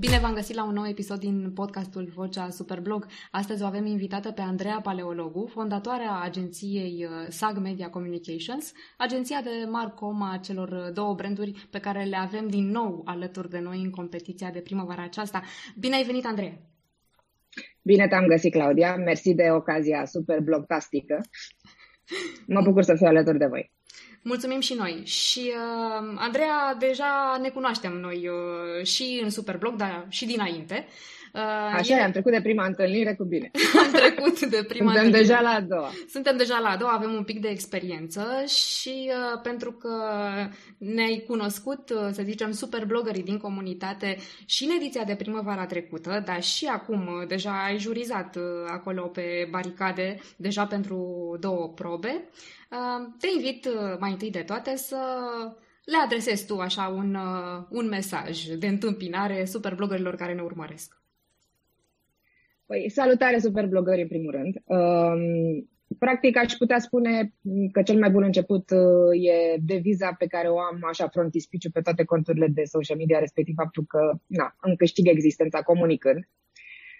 Bine v-am găsit la un nou episod din podcastul Vocea Superblog. Astăzi o avem invitată pe Andreea Paleologu, fondatoarea agenției uh, SAG Media Communications, agenția de Marcom a celor două branduri pe care le avem din nou alături de noi în competiția de primăvara aceasta. Bine ai venit, Andreea! Bine te-am găsit, Claudia. Mersi de ocazia super blogtastică. Mă bucur să fiu alături de voi. Mulțumim și noi. Și uh, Andreea, deja ne cunoaștem noi uh, și în Superblog, dar și dinainte. Uh, Așa e, am trecut de prima întâlnire cu bine. am trecut de prima Suntem întâlnire. deja la a doua. Suntem deja la a doua, avem un pic de experiență și uh, pentru că ne-ai cunoscut, uh, să zicem, superbloggerii din comunitate și în ediția de primăvara trecută, dar și acum uh, deja ai jurizat uh, acolo pe baricade, deja pentru două probe. Uh, te invit uh, mai întâi de toate să le adresezi tu așa un, uh, un mesaj de întâmpinare superbloggerilor care ne urmăresc. Păi, salutare superblogări în primul rând. Um, practic aș putea spune că cel mai bun început uh, e deviza pe care o am așa frontispiciu pe toate conturile de social media, respectiv faptul că na, îmi câștig existența comunicând.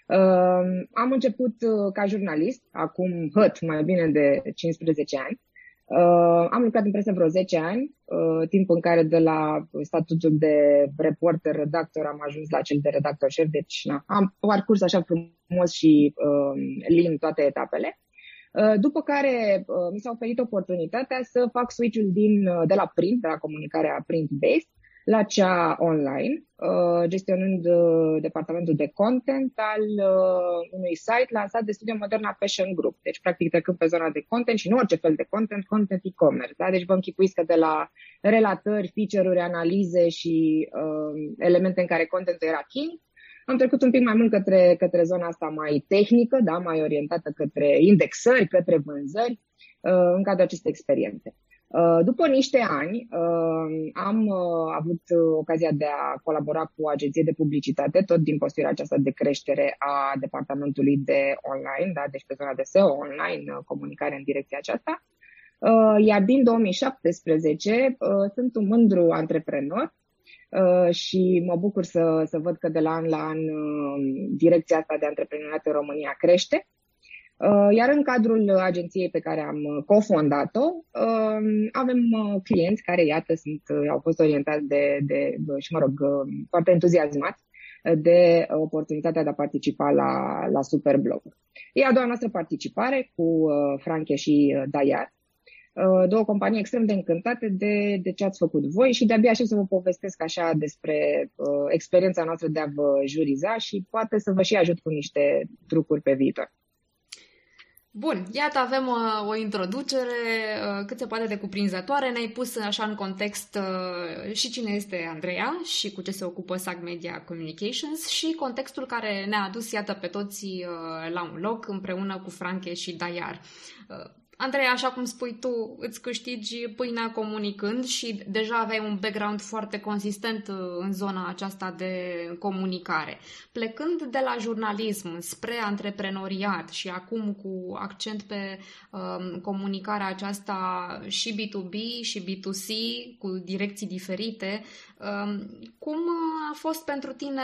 Uh, am început uh, ca jurnalist, acum hăt mai bine de 15 ani. Uh, am lucrat în presă vreo 10 ani, uh, timp în care de la statutul de reporter, redactor, am ajuns la cel de redactor șef, deci na, am parcurs așa frumos și uh, lin toate etapele. Uh, după care uh, mi s-a oferit oportunitatea să fac switch-ul din, uh, de la print, de la comunicarea print-based, la cea online, uh, gestionând uh, departamentul de content al uh, unui site lansat de Studio Moderna Fashion Group. Deci, practic, trecând pe zona de content și nu orice fel de content, content e-commerce. Da? Deci vă închipuiți că de la relatări, feature-uri, analize și uh, elemente în care contentul era king, am trecut un pic mai mult către, către zona asta mai tehnică, da? mai orientată către indexări, către vânzări, uh, în cadrul acestei experiențe. Uh, după niște ani, uh, am uh, avut ocazia de a colabora cu o agenție de publicitate, tot din postura aceasta de creștere a departamentului de online, da? deci pe zona de SEO online, comunicare în direcția aceasta. Iar din 2017 sunt un mândru antreprenor și mă bucur să, să văd că de la an la an direcția asta de antreprenoriat în România crește Uh, iar în cadrul agenției pe care am uh, cofondat-o, um, avem uh, clienți care, iată, sunt, au fost orientați de, de și, mă rog, foarte entuziasmați de oportunitatea de a participa la, la Superblog. E a doua noastră participare cu Franche și Dayar, două companii extrem de încântate de, de ce ați făcut voi și de-abia aștept să vă povestesc așa despre uh, experiența noastră de a vă juriza și poate să vă și ajut cu niște trucuri pe viitor. Bun, iată avem o, uh, o introducere uh, cât se poate de cuprinzătoare. Ne-ai pus așa în context uh, și cine este Andreea și cu ce se ocupă SAG Media Communications și contextul care ne-a adus, iată, pe toți la un loc împreună cu Franche și Dayar. Andrei, așa cum spui tu, îți câștigi pâinea comunicând și deja aveai un background foarte consistent uh, în zona aceasta de comunicare. Plecând de la jurnalism spre antreprenoriat și acum cu accent pe um, comunicarea aceasta și B2B și B2C cu direcții diferite, um, cum a fost pentru tine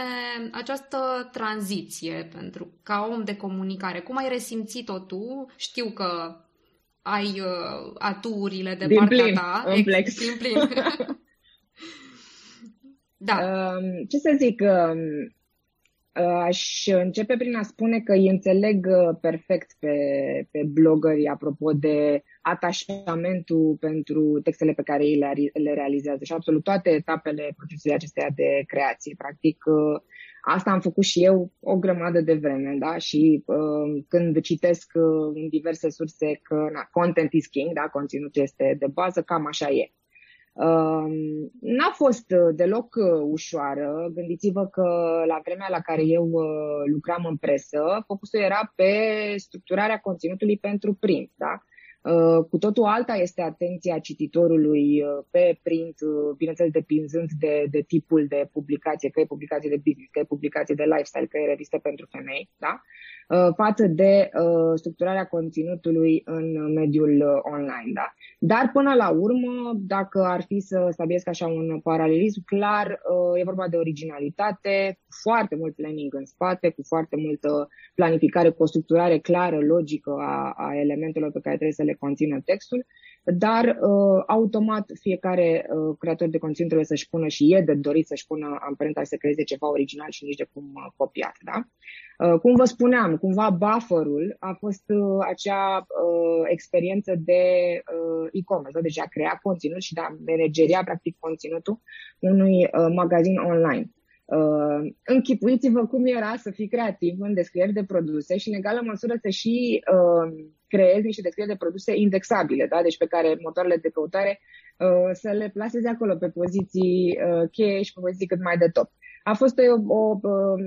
această tranziție pentru ca om de comunicare? Cum ai resimțit-o tu? Știu că ai uh, aturile de din partea plin, ta. În plex. Din plin. da. Um, ce să zic, um, uh, aș începe prin a spune că îi înțeleg uh, perfect pe, pe blogări apropo de atașamentul pentru textele pe ei le, le realizează și absolut toate etapele procesului acesteia de creație. Practic, uh, Asta am făcut și eu o grămadă de vreme, da? Și uh, când citesc uh, în diverse surse că na, content is king, da? Conținutul este de bază, cam așa e. Uh, n-a fost uh, deloc uh, ușoară. Gândiți-vă că la vremea la care eu uh, lucram în presă, focusul era pe structurarea conținutului pentru print, da? Uh, cu totul alta este atenția cititorului uh, pe print, uh, bineînțeles depinzând de, de tipul de publicație, că e publicație de business, că e publicație de lifestyle, că e revistă pentru femei, da? față de structurarea conținutului în mediul online. Da? Dar până la urmă, dacă ar fi să stabilesc așa un paralelism, clar uh, e vorba de originalitate, foarte mult planning în spate, cu foarte multă planificare, cu o structurare clară, logică a, a elementelor pe care trebuie să le conțină textul, dar uh, automat fiecare uh, creator de conținut trebuie să-și pună și e de dorit să-și pună amprenta să creeze ceva original și nici de cum copiat. Da? Uh, cum vă spuneam, cumva buffer-ul a fost uh, acea uh, experiență de uh, e-commerce, da? deci a crea conținut și de a manageria practic conținutul unui uh, magazin online. Uh, închipuiți-vă cum era să fii creativ în descrieri de produse și în egală măsură să și uh, creezi niște descrieri de produse indexabile, da? deci pe care motoarele de căutare uh, să le plaseze acolo pe poziții uh, cheie și pe poziții cât mai de top. A fost o, o, um,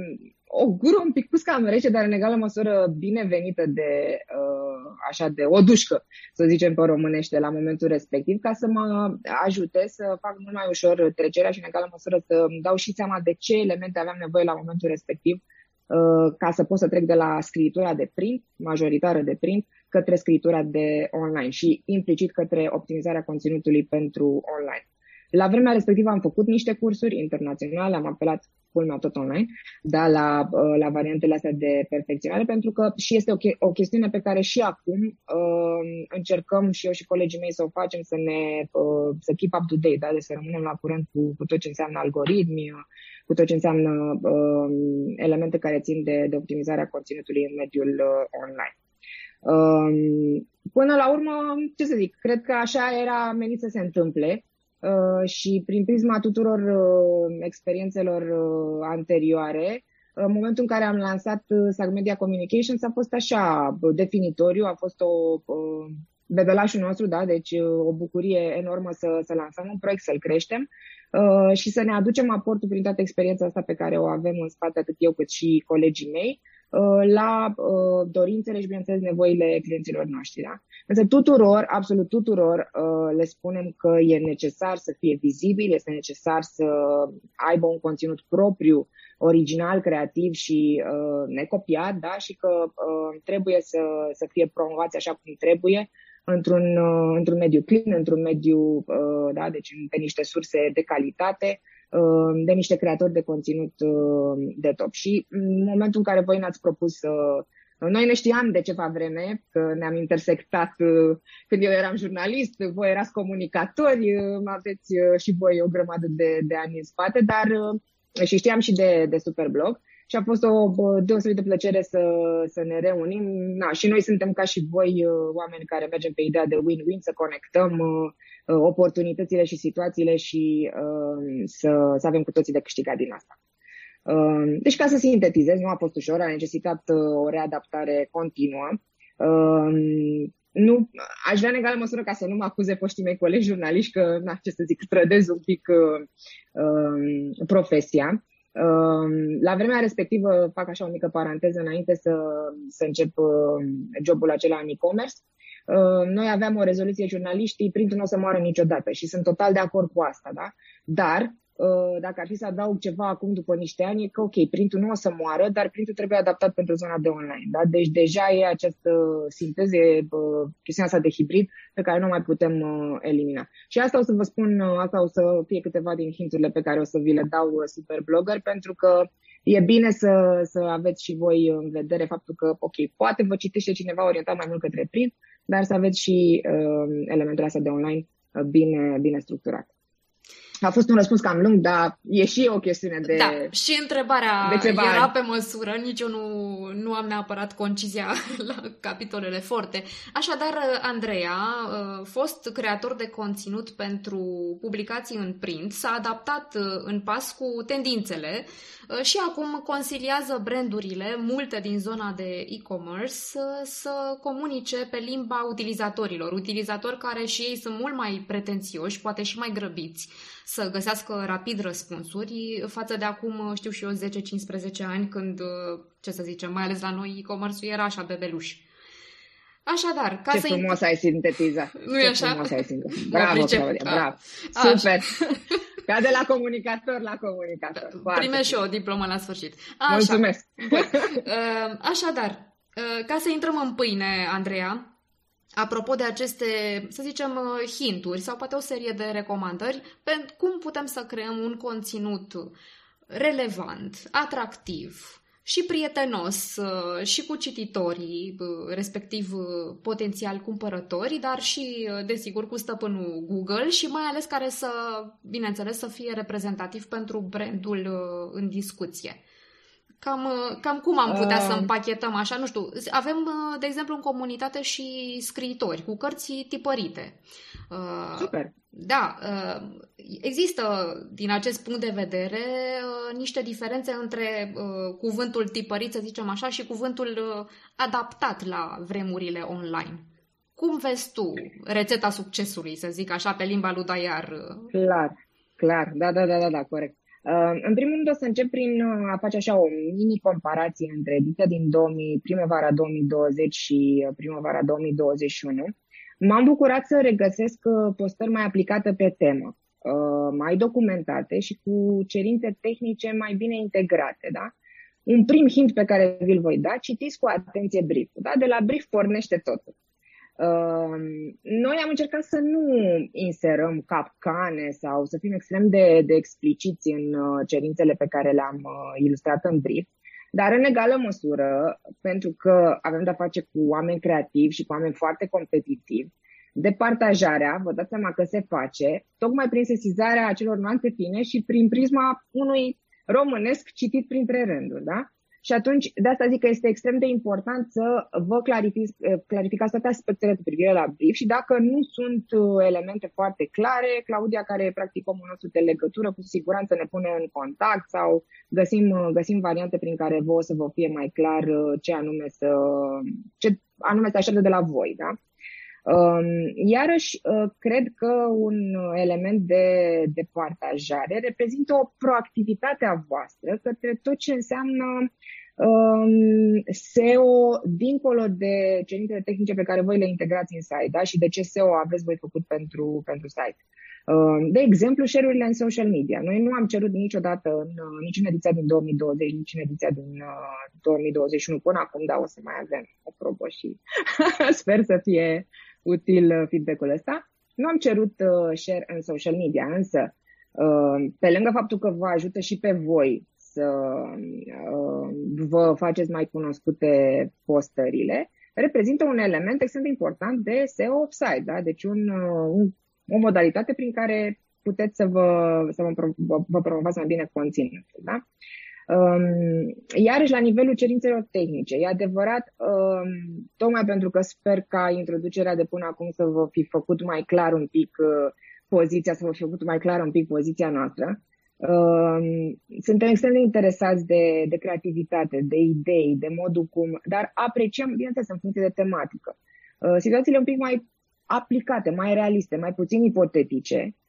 o gură un pic cam rece, dar în egală măsură binevenită de, uh, așa, de o dușcă, să zicem pe românește, la momentul respectiv, ca să mă ajute să fac mult mai ușor trecerea și în egală măsură să îmi dau și seama de ce elemente aveam nevoie la momentul respectiv uh, ca să pot să trec de la scritura de print, majoritară de print, către scritura de online și implicit către optimizarea conținutului pentru online. La vremea respectivă am făcut niște cursuri internaționale, am apelat culmea tot online, da, la, uh, la variantele astea de perfecționare, pentru că și este o, che- o chestiune pe care și acum uh, încercăm și eu și colegii mei să o facem, să ne uh, să keep up to date, da, deci să rămânem la curent cu, cu tot ce înseamnă algoritmi, uh, cu tot ce înseamnă uh, elemente care țin de, de optimizarea conținutului în mediul uh, online. Uh, până la urmă, ce să zic, cred că așa era menit să se întâmple Uh, și prin prisma tuturor uh, experiențelor uh, anterioare, în momentul în care am lansat Sag Media Communications a fost așa definitoriu, a fost o bebelașul nostru, da, deci o bucurie enormă să, să lansăm un proiect, să-l creștem uh, și să ne aducem aportul prin toată experiența asta pe care o avem în spate, atât eu cât și colegii mei, Uh, la uh, dorințele și, bineînțeles, nevoile clienților noștri. Da? Însă tuturor, absolut tuturor, uh, le spunem că e necesar să fie vizibil, este necesar să aibă un conținut propriu, original, creativ și necopiat, da? și că trebuie să, să fie promovați așa cum trebuie, într-un, într-un mediu clean, într-un mediu, da, deci pe niște surse de calitate, Uh, de niște creatori de conținut uh, de top. Și în momentul în care voi ne-ați propus să noi ne știam de ceva vreme, că ne-am intersectat uh, când eu eram jurnalist, voi erați comunicatori, aveți și voi o grămadă de, de ani în spate, dar și știam și de, de Superblog și a fost o deosebită plăcere să, să ne reunim. Na, și noi suntem ca și voi oameni care mergem pe ideea de win-win, să conectăm Uh, oportunitățile și situațiile și uh, să, să avem cu toții de câștigat din asta. Uh, deci, ca să sintetizez, nu a fost ușor, a necesitat o readaptare continuă. Nu, aș vrea în egală măsură ca să nu mă acuze poștii mei colegi jurnaliști că, na, ce să zic, trădez un pic uh, profesia. Uh, la vremea respectivă, fac așa o mică paranteză înainte să, să încep uh, jobul acela în e-commerce. Uh, noi aveam o rezoluție jurnaliștii, printul nu o să moară niciodată și sunt total de acord cu asta, da? Dar uh, dacă ar fi să adaug ceva acum după niște ani, e că ok, printul nu o să moară, dar printul trebuie adaptat pentru zona de online. Da? Deci deja e această sinteză, e chestiunea asta de hibrid pe care nu mai putem elimina. Și asta o să vă spun, asta o să fie câteva din hinturile pe care o să vi le dau super blogger, pentru că e bine să, să aveți și voi în vedere faptul că, ok, poate vă citește cineva orientat mai mult către print, dar să aveți și uh, elementul ăsta de online uh, bine, bine structurat. A fost un răspuns cam lung, dar e și o chestiune de Da, și întrebarea de era ani. pe măsură, nici eu nu, nu am neapărat concizia la capitolele forte. Așadar, Andreea, uh, fost creator de conținut pentru publicații în print, s-a adaptat uh, în pas cu tendințele uh, și acum consiliază brandurile, multe din zona de e-commerce, să comunice pe limba utilizatorilor, utilizatori care și ei sunt mult mai pretențioși, poate și mai grăbiți să găsească rapid răspunsuri față de acum, știu și eu, 10-15 ani când, ce să zicem, mai ales la noi e-commerce era așa bebeluș. Așadar, ca Ce să... frumos ai sintetizat. Nu e așa? frumos ai sintetizat. Bravo, Claudia, bravo. Super. Ca de la comunicator la comunicator. Primești și o diplomă la sfârșit. Așa. Mulțumesc. Așadar, ca să intrăm în pâine, Andreea, apropo de aceste, să zicem, uh, hinturi sau poate o serie de recomandări pentru cum putem să creăm un conținut relevant, atractiv și prietenos uh, și cu cititorii, uh, respectiv potențial cumpărători, dar și, desigur, cu stăpânul Google și mai ales care să, bineînțeles, să fie reprezentativ pentru brandul în discuție. Cam, cam cum am putea uh. să împachetăm așa, nu știu. Avem, de exemplu, în comunitate și scriitori cu cărți tipărite. Uh, Super! Da, uh, există din acest punct de vedere niște diferențe între cuvântul tipărit, să zicem așa, și cuvântul adaptat la vremurile online. Cum vezi tu rețeta succesului, să zic așa, pe limba lui Daiar? Clar, clar, da, da, da, da, da corect. Uh, în primul rând o să încep prin uh, a face așa o mini comparație între ediția din 2000, primăvara 2020 și uh, primăvara 2021. M-am bucurat să regăsesc postări mai aplicate pe temă, mai documentate și cu cerințe tehnice mai bine integrate. Da? Un prim hint pe care vi-l voi da, citiți cu atenție brief Da? De la brief pornește totul. Noi am încercat să nu inserăm capcane sau să fim extrem de, de expliciți în uh, cerințele pe care le-am uh, ilustrat în brief, dar în egală măsură, pentru că avem de-a face cu oameni creativi și cu oameni foarte competitivi, departajarea, vă dați seama că se face, tocmai prin sesizarea acelor nuanțe fine și prin prisma unui românesc citit printre rânduri, da? Și atunci, de asta zic că este extrem de important să vă clarific, clarificați toate aspectele cu privire la brief și dacă nu sunt uh, elemente foarte clare, Claudia, care e practic omul nostru de legătură, cu siguranță ne pune în contact sau găsim, uh, găsim variante prin care vă o să vă fie mai clar uh, ce anume să, ce anume să aștepte de la voi. Da? Um, iarăși, cred că un element de, de partajare reprezintă o proactivitate a voastră către tot ce înseamnă um, SEO dincolo de cerințele tehnice pe care voi le integrați în site da? și de ce SEO aveți voi făcut pentru, pentru site. Um, de exemplu, share-urile în social media. Noi nu am cerut niciodată, în, nici în ediția din 2020, nici în ediția din uh, 2021 până acum, dar o să mai avem o probă și sper să fie util uh, feedback-ul ăsta. Nu am cerut uh, share în social media, însă uh, pe lângă faptul că vă ajută și pe voi să uh, vă faceți mai cunoscute postările, reprezintă un element extrem de important de SEO offsite, da? deci un, uh, un, o modalitate prin care puteți să vă, să vă, vă promovați mai bine conținutul. Da? Um, iarăși, la nivelul cerințelor tehnice, e adevărat, um, tocmai pentru că sper ca introducerea de până acum să vă fi făcut mai clar un pic uh, poziția, să vă fi făcut mai clar un pic poziția noastră. Uh, suntem extrem de interesați de, de creativitate, de idei, de modul cum, dar apreciem, bineînțeles, în funcție de tematică. Uh, situațiile un pic mai aplicate, mai realiste, mai puțin ipotetice uh,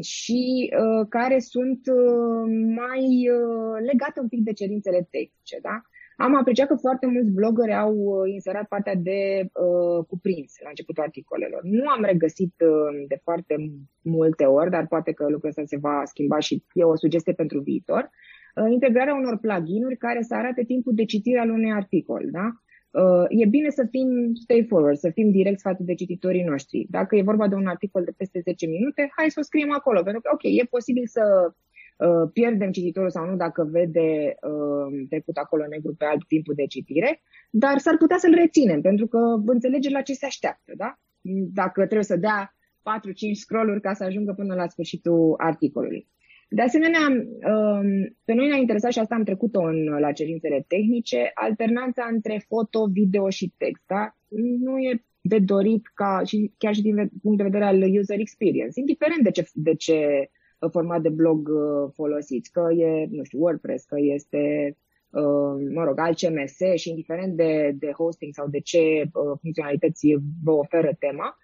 și uh, care sunt uh, mai uh, legate un pic de cerințele tehnice. Da? Am apreciat că foarte mulți blogări au uh, inserat partea de uh, cuprins la începutul articolelor. Nu am regăsit uh, de foarte multe ori, dar poate că lucrul ăsta se va schimba și e o sugestie pentru viitor. Uh, integrarea unor pluginuri care să arate timpul de citire al unui articol. Da? Uh, e bine să fim straightforward, să fim direct față de cititorii noștri. Dacă e vorba de un articol de peste 10 minute, hai să o scriem acolo, pentru că, ok, e posibil să Uh, pierdem cititorul sau nu dacă vede uh, trecut acolo negru pe alt timpul de citire, dar s-ar putea să-l reținem, pentru că înțelege la ce se așteaptă, da? Dacă trebuie să dea 4-5 scrolluri ca să ajungă până la sfârșitul articolului. De asemenea, um, pe noi ne-a interesat și asta am trecut-o în, la cerințele tehnice, alternanța între foto, video și text. Da? Nu e de dorit ca, și chiar și din punct de vedere al user experience, indiferent de ce, de ce format de blog uh, folosiți, că e, nu știu, WordPress, că este, uh, mă rog, alt CMS și indiferent de, de hosting sau de ce uh, funcționalități vă oferă tema,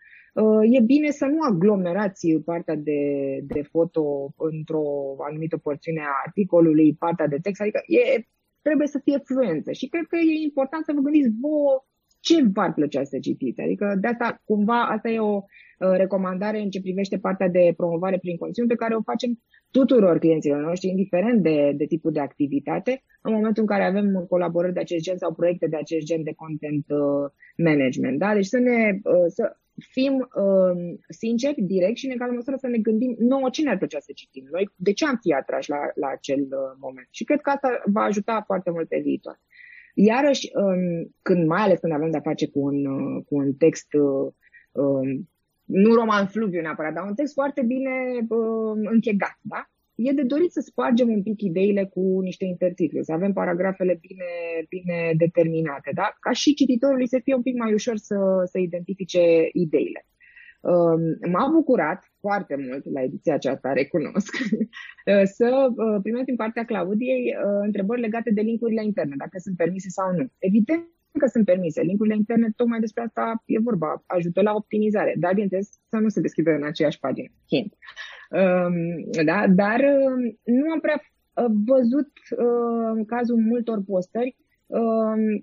e bine să nu aglomerați partea de, de foto într-o anumită porțiune a articolului, partea de text, adică e, trebuie să fie fluență și cred că e important să vă gândiți vouă ce v-ar plăcea să citiți. Adică de asta, cumva, asta e o uh, recomandare în ce privește partea de promovare prin conținut pe care o facem tuturor clienților noștri, indiferent de, de tipul de activitate, în momentul în care avem colaborări de acest gen sau proiecte de acest gen de content uh, management. Da? Deci să ne uh, să fim uh, sinceri, direct și în egală măsură să ne gândim nouă ce ne-ar plăcea să citim noi, de ce am fi atrași la, la acel uh, moment. Și cred că asta va ajuta foarte mult pe viitor. Iarăși, um, când, mai ales când avem de-a face cu un, uh, cu un text uh, um, nu roman fluviu neapărat, dar un text foarte bine uh, închegat, da? E de dorit să spargem un pic ideile cu niște intertitlu, să avem paragrafele bine, bine determinate, da? Ca și cititorului să fie un pic mai ușor să, să identifice ideile. Um, m-a bucurat foarte mult la ediția aceasta, recunosc, să uh, primesc din partea Claudiei uh, întrebări legate de linkurile interne, dacă sunt permise sau nu. Evident că sunt permise. Linkurile interne, tocmai despre asta e vorba, ajută la optimizare, dar, bineînțeles, să nu se deschidă în aceeași pagină. Hint. Um, da? Dar um, nu am prea uh, văzut în cazul multor postări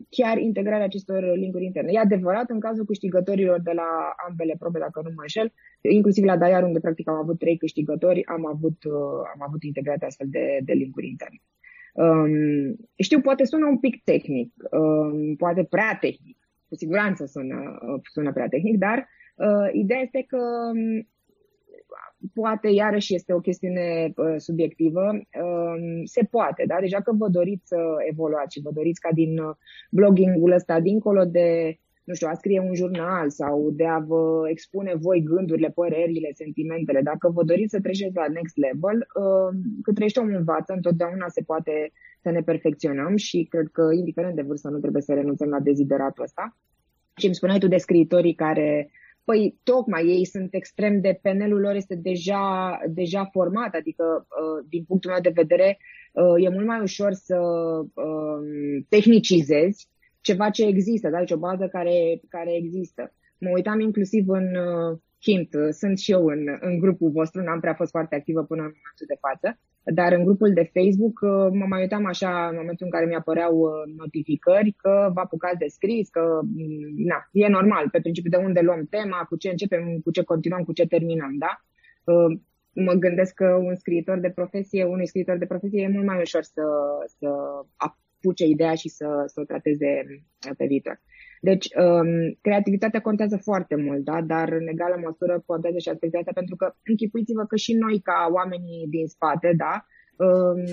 chiar integrarea acestor linkuri interne. E adevărat, în cazul câștigătorilor de la ambele probe, dacă nu mă înșel, inclusiv la Daiar, unde practic am avut trei câștigători, am avut, uh, am avut integrate astfel de, de linkuri interne. Um, știu, poate sună un pic tehnic, um, poate prea tehnic, cu siguranță sună, sună prea tehnic, dar uh, ideea este că um, poate iarăși este o chestiune uh, subiectivă, uh, se poate, da? Deci dacă vă doriți să evoluați și vă doriți ca din uh, bloggingul ăsta, dincolo de, nu știu, a scrie un jurnal sau de a vă expune voi gândurile, părerile, sentimentele, dacă vă doriți să treceți la next level, uh, cât trăiește omul învață, întotdeauna se poate să ne perfecționăm și cred că, indiferent de vârstă, nu trebuie să renunțăm la dezideratul ăsta. Și îmi spuneai tu de scriitorii care Păi tocmai ei sunt extrem de, penelul lor este deja, deja format, adică uh, din punctul meu de vedere uh, e mult mai ușor să um, tehnicizezi ceva ce există, da? deci o bază care, care există. Mă uitam inclusiv în uh, hint, sunt și eu în, în grupul vostru, n-am prea fost foarte activă până în momentul de față, dar în grupul de Facebook uh, mă mai uitam așa în momentul în care mi-apăreau uh, notificări că vă apucați de scris, că mm, na, e normal, pe principiu de unde luăm tema, cu ce începem, cu ce continuăm, cu ce terminăm, da? Uh, mă gândesc că un scriitor de profesie, unui scriitor de profesie e mult mai ușor să, să apuce ideea și să, să o trateze pe viitor. Deci, um, creativitatea contează foarte mult, da? dar în egală măsură contează și activitatea, pentru că închipuiți-vă că și noi, ca oamenii din spate, da, um,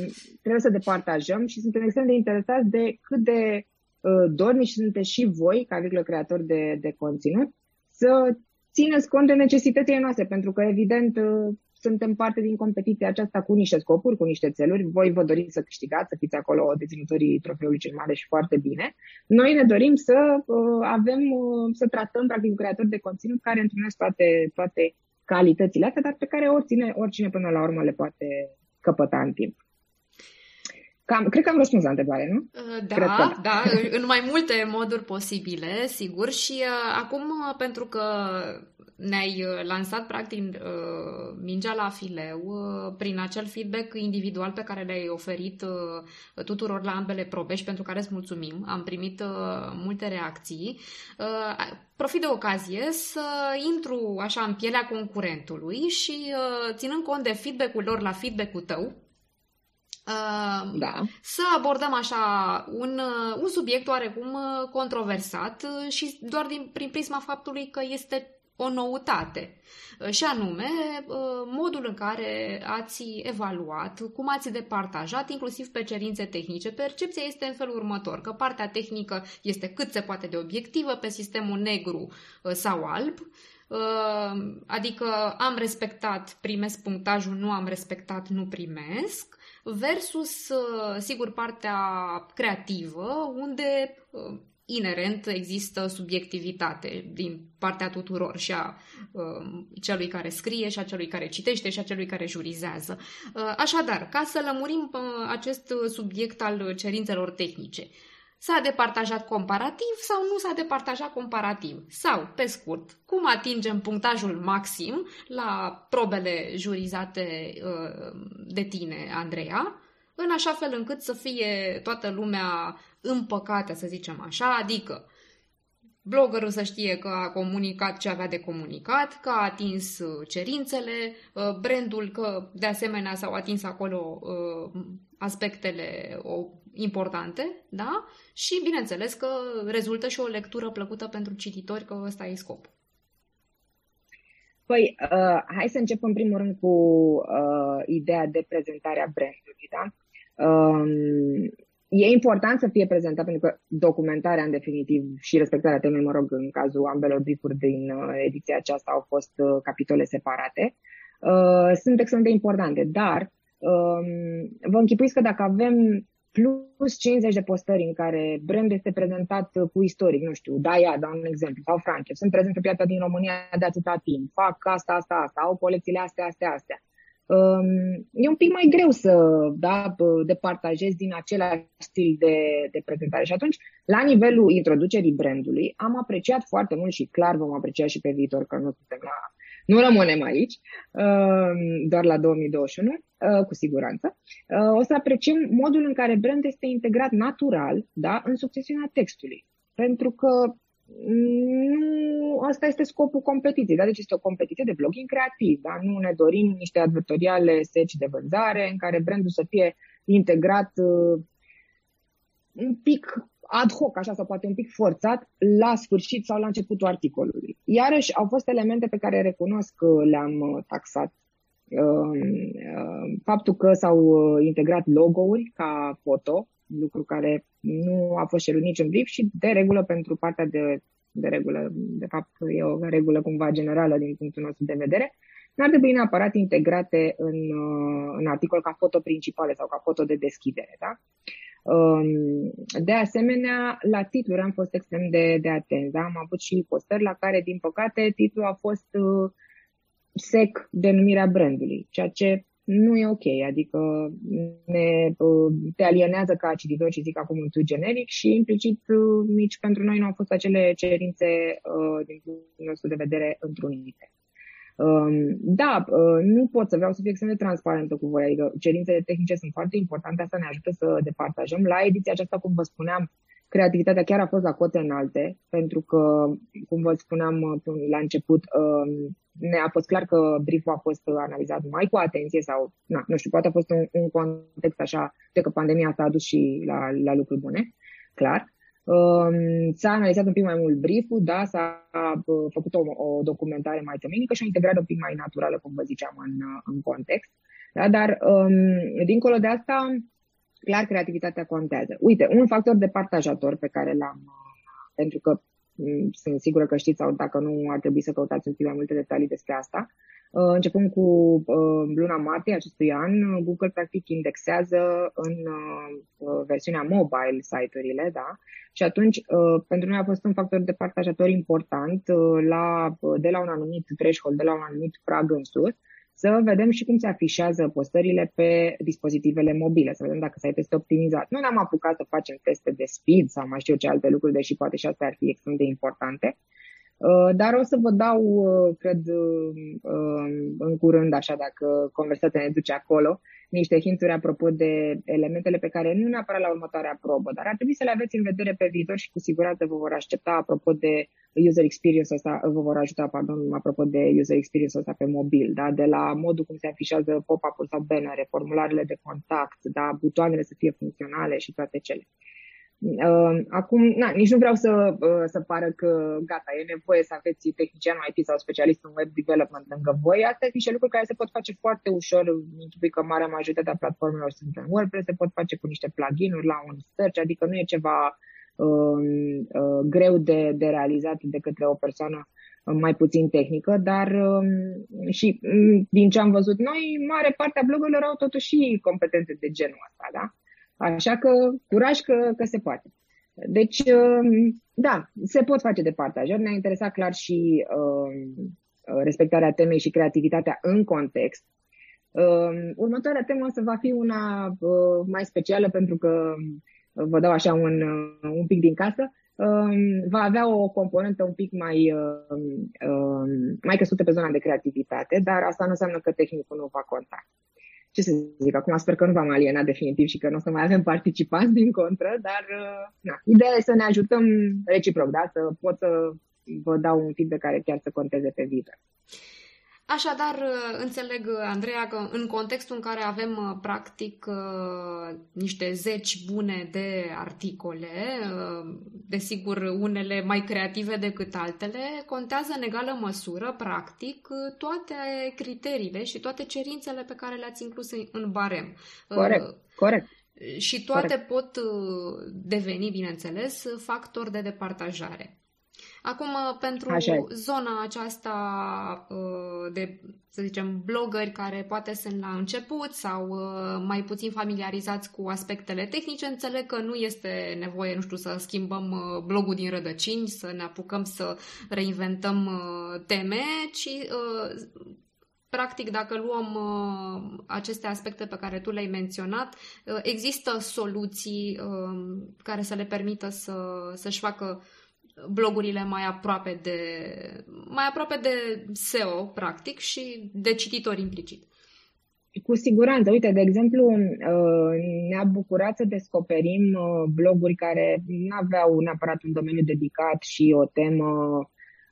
trebuie să departajăm și suntem extrem de interesați de cât de uh, dornici sunteți și voi, ca virgulă creator de, de conținut, să țineți cont de necesitățile noastre, pentru că, evident, uh, suntem parte din competiția aceasta cu niște scopuri, cu niște țeluri. Voi vă doriți să câștigați, să fiți acolo deținătorii trofeului cel mare și foarte bine. Noi ne dorim să uh, avem, uh, să tratăm practic creatori de conținut care întrunesc toate, toate calitățile astea, dar pe care oricine, oricine până la urmă le poate căpăta în timp. Cam, cred că am răspuns la întrebare, nu? Uh, da, da, da, în mai multe moduri posibile, sigur. Și uh, acum, pentru că ne-ai uh, lansat practic uh, mingea la fileu uh, prin acel feedback individual pe care le-ai oferit tuturor la ambele probe și pentru care îți mulțumim. Am primit multe reacții. Profit de ocazie să intru așa în pielea concurentului și ținând cont de feedback-ul lor la feedback-ul tău, da. Să abordăm așa un, un subiect oarecum controversat și doar din, prin prisma faptului că este o noutate, uh, și anume uh, modul în care ați evaluat, cum ați departajat, inclusiv pe cerințe tehnice. Percepția este în felul următor, că partea tehnică este cât se poate de obiectivă pe sistemul negru uh, sau alb, adică am respectat, primesc punctajul, nu am respectat, nu primesc, versus, sigur, partea creativă, unde inerent există subiectivitate din partea tuturor și a uh, celui care scrie și a celui care citește și a celui care jurizează. Uh, așadar, ca să lămurim uh, acest subiect al cerințelor tehnice, S-a departajat comparativ sau nu s-a departajat comparativ? Sau, pe scurt, cum atingem punctajul maxim la probele jurizate uh, de tine, Andreea, în așa fel încât să fie toată lumea împăcată, să zicem așa, adică bloggerul să știe că a comunicat ce avea de comunicat, că a atins cerințele, brandul că de asemenea s-au atins acolo aspectele importante, da? Și bineînțeles că rezultă și o lectură plăcută pentru cititori, că ăsta e scopul. Păi, uh, hai să încep în primul rând cu uh, ideea de prezentare a brandului, da? Um, e important să fie prezentat pentru că documentarea, în definitiv, și respectarea temei, mă rog, în cazul ambelor briefuri din uh, ediția aceasta au fost uh, capitole separate, uh, sunt extrem de importante, dar um, vă închipuiți că dacă avem plus 50 de postări în care brand este prezentat cu istoric, nu știu, Daia, dau un exemplu, sau Franche, sunt prezent pe piața din România de atâta timp, fac asta, asta, asta, au colecțiile astea, astea, astea. Um, e un pic mai greu să da, departajez din același stil de, de prezentare. Și atunci, la nivelul introducerii brandului, am apreciat foarte mult și clar vom aprecia și pe viitor, că nu suntem la nu rămânem aici, um, doar la 2021, uh, cu siguranță. Uh, o să apreciem modul în care brand este integrat natural da, în succesiunea textului. Pentru că nu, asta este scopul competiției, da? deci este o competiție de blogging creativ. Da? Nu ne dorim niște advertoriale seci de vânzare în care brandul să fie integrat uh, un pic ad hoc, așa, sau poate un pic forțat, la sfârșit sau la începutul articolului. Iarăși, au fost elemente pe care recunosc că le-am uh, taxat. Um, uh, faptul că s-au uh, integrat logo-uri ca foto, lucru care nu a fost cerut nici în brief și de regulă pentru partea de, de regulă, de fapt e o regulă cumva generală din punctul nostru de vedere, n-ar trebui neapărat integrate în, în articol ca foto principale sau ca foto de deschidere. Da? Um, de asemenea, la titluri am fost extrem de, de atent. Da? Am avut și postări la care, din păcate, titlul a fost uh, sec denumirea brandului, ceea ce nu e ok, adică ne, uh, te alienează ca cititor și zic acum un tu generic și implicit uh, nici pentru noi nu au fost acele cerințe din punctul nostru de vedere întrunite. Um, da, uh, nu pot să vreau să fiu extrem de transparentă cu voi, adică cerințele tehnice sunt foarte importante, asta ne ajută să departajăm. La ediția aceasta, cum vă spuneam, creativitatea chiar a fost la cote înalte, pentru că, cum vă spuneam uh, la început, um, ne-a fost clar că brieful a fost analizat mai cu atenție sau, na, nu știu, poate a fost un, un context așa, de că pandemia s-a adus și la, la lucruri bune, clar. Um, s-a analizat un pic mai mult brieful, da, s-a uh, făcut o, o documentare mai temenică și o integrare un pic mai naturală, cum vă ziceam, în, uh, în context. Da? Dar, um, dincolo de asta, clar, creativitatea contează. Uite, un factor de partajator pe care l-am, uh, pentru că um, sunt sigură că știți sau dacă nu ar trebui să căutați un pic mai multe detalii despre asta, Uh, începând cu uh, luna martie acestui an, Google practic indexează în uh, versiunea mobile site-urile, da? Și atunci, pentru noi a fost un factor de partajator important la, de la un anumit threshold, de la un anumit prag în sus, să vedem și cum se afișează postările pe dispozitivele mobile, să vedem dacă site este optimizat. Nu ne-am apucat să facem teste de speed sau mai știu ce alte lucruri, deși poate și astea ar fi extrem de importante, Uh, dar o să vă dau, uh, cred, uh, în curând, așa, dacă conversația ne duce acolo, niște hinturi apropo de elementele pe care nu neapărat la următoarea probă, dar ar trebui să le aveți în vedere pe viitor și cu siguranță vă vor aștepta apropo de user experience ăsta, vă vor ajuta, pardon, apropo de user experience ăsta pe mobil, da? de la modul cum se afișează pop-up-uri sau bannere, formularele de contact, da? butoanele să fie funcționale și toate cele. Uh, acum, na, nici nu vreau să, uh, să pară că gata, e nevoie să aveți tehnician IT sau specialist în web development lângă voi. Astea sunt niște lucruri care se pot face foarte ușor, închipui că marea majoritate a platformelor sunt în WordPress, se pot face cu niște plugin-uri la un search, adică nu e ceva uh, uh, greu de, de realizat de către o persoană mai puțin tehnică, dar um, și mm, din ce am văzut noi, mare parte a blogurilor au totuși și competențe de genul ăsta, da? Așa că curaj că, că se poate. Deci, um, da, se pot face de partajări. Ne-a interesat clar și uh, respectarea temei și creativitatea în context. Uh, următoarea temă o să va fi una uh, mai specială pentru că vă dau așa un, uh, un pic din casă. Uh, va avea o componentă un pic mai, uh, uh, mai căsută pe zona de creativitate, dar asta nu înseamnă că tehnicul nu va conta. Ce să zic, acum sper că nu v-am alienat definitiv și că nu o să mai avem participanți din contră, dar na, ideea e să ne ajutăm reciproc, da? să pot să vă dau un feedback care chiar să conteze pe viitor. Așadar, uh, înțeleg, uh, Andreea, că în contextul în care avem, uh, practic, niște zeci bune de articole, desigur, unele mai creative decât altele, contează în egală măsură, practic, toate criteriile și toate cerințele pe care le-ați inclus în barem. Corect, corect. Și toate Corect. pot deveni, bineînțeles, factori de departajare. Acum, pentru Așa zona aceasta uh, de, să zicem, blogări care poate sunt la început sau uh, mai puțin familiarizați cu aspectele tehnice, înțeleg că nu este nevoie, nu știu, să schimbăm uh, blogul din rădăcini, să ne apucăm să reinventăm teme, ci practic, dacă luăm uh, aceste aspecte pe care tu le-ai menționat, uh, există soluții uh, care să le permită să, să-și facă blogurile mai aproape de, mai aproape de SEO, practic, și de cititori implicit. Cu siguranță. Uite, de exemplu, uh, ne-a bucurat să descoperim uh, bloguri care nu aveau neapărat un domeniu dedicat și o temă,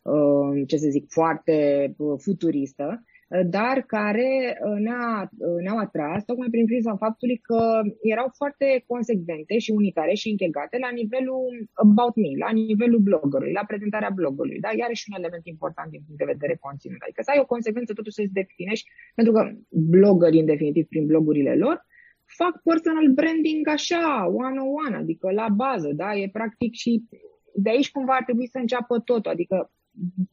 uh, ce să zic, foarte futuristă, dar care uh, ne-a, uh, ne-au atras tocmai prin priza faptului că erau foarte consecvente și unitare și închegate la nivelul about me, la nivelul bloggerului, la prezentarea blogului. Da? Iarăși un element important din punct de vedere conținut. Adică să ai o consecvență totuși să-ți definești, pentru că bloggerii, în definitiv, prin blogurile lor, fac personal branding așa, one-on-one, adică la bază, da? E practic și de aici cumva ar trebui să înceapă totul, adică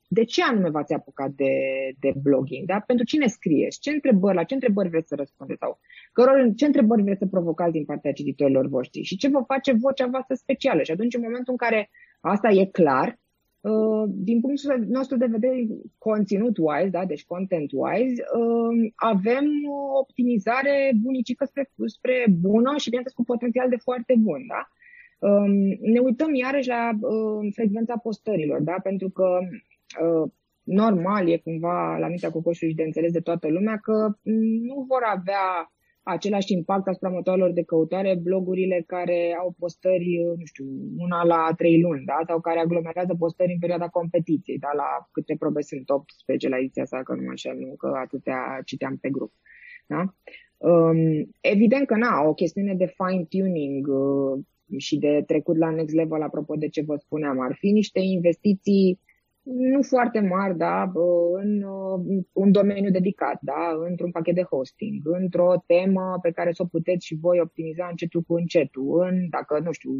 de ce anume v-ați apucat de, de blogging? Da? Pentru cine scrieți? Ce întrebări, la ce întrebări vreți să răspundeți? Sau căror, ce întrebări vreți să provocați din partea cititorilor voștri? Și ce vă face vocea voastră specială? Și atunci, în momentul în care asta e clar, Uh, din punctul nostru de vedere, conținut-wise, da, deci content-wise, uh, avem o optimizare bunicică spre, spre bună și, bineînțeles, cu potențial de foarte bun. Da? Um, ne uităm iarăși la um, frecvența postărilor, da? pentru că uh, normal e cumva la mintea cocoșului și de înțeles de toată lumea că nu vor avea același impact asupra motoarelor de căutare blogurile care au postări, nu știu, una la trei luni, da? sau care aglomerează postări în perioada competiției, da? la câte probe sunt 18 la ediția asta, că nu mă înșel, nu, că atâtea citeam pe grup. Da? Um, evident că, na, o chestiune de fine-tuning, uh, și de trecut la next level, apropo de ce vă spuneam, ar fi niște investiții nu foarte mari, da, în un domeniu dedicat, da, într-un pachet de hosting, într-o temă pe care să o puteți și voi optimiza încetul cu încetul, în, dacă, nu știu,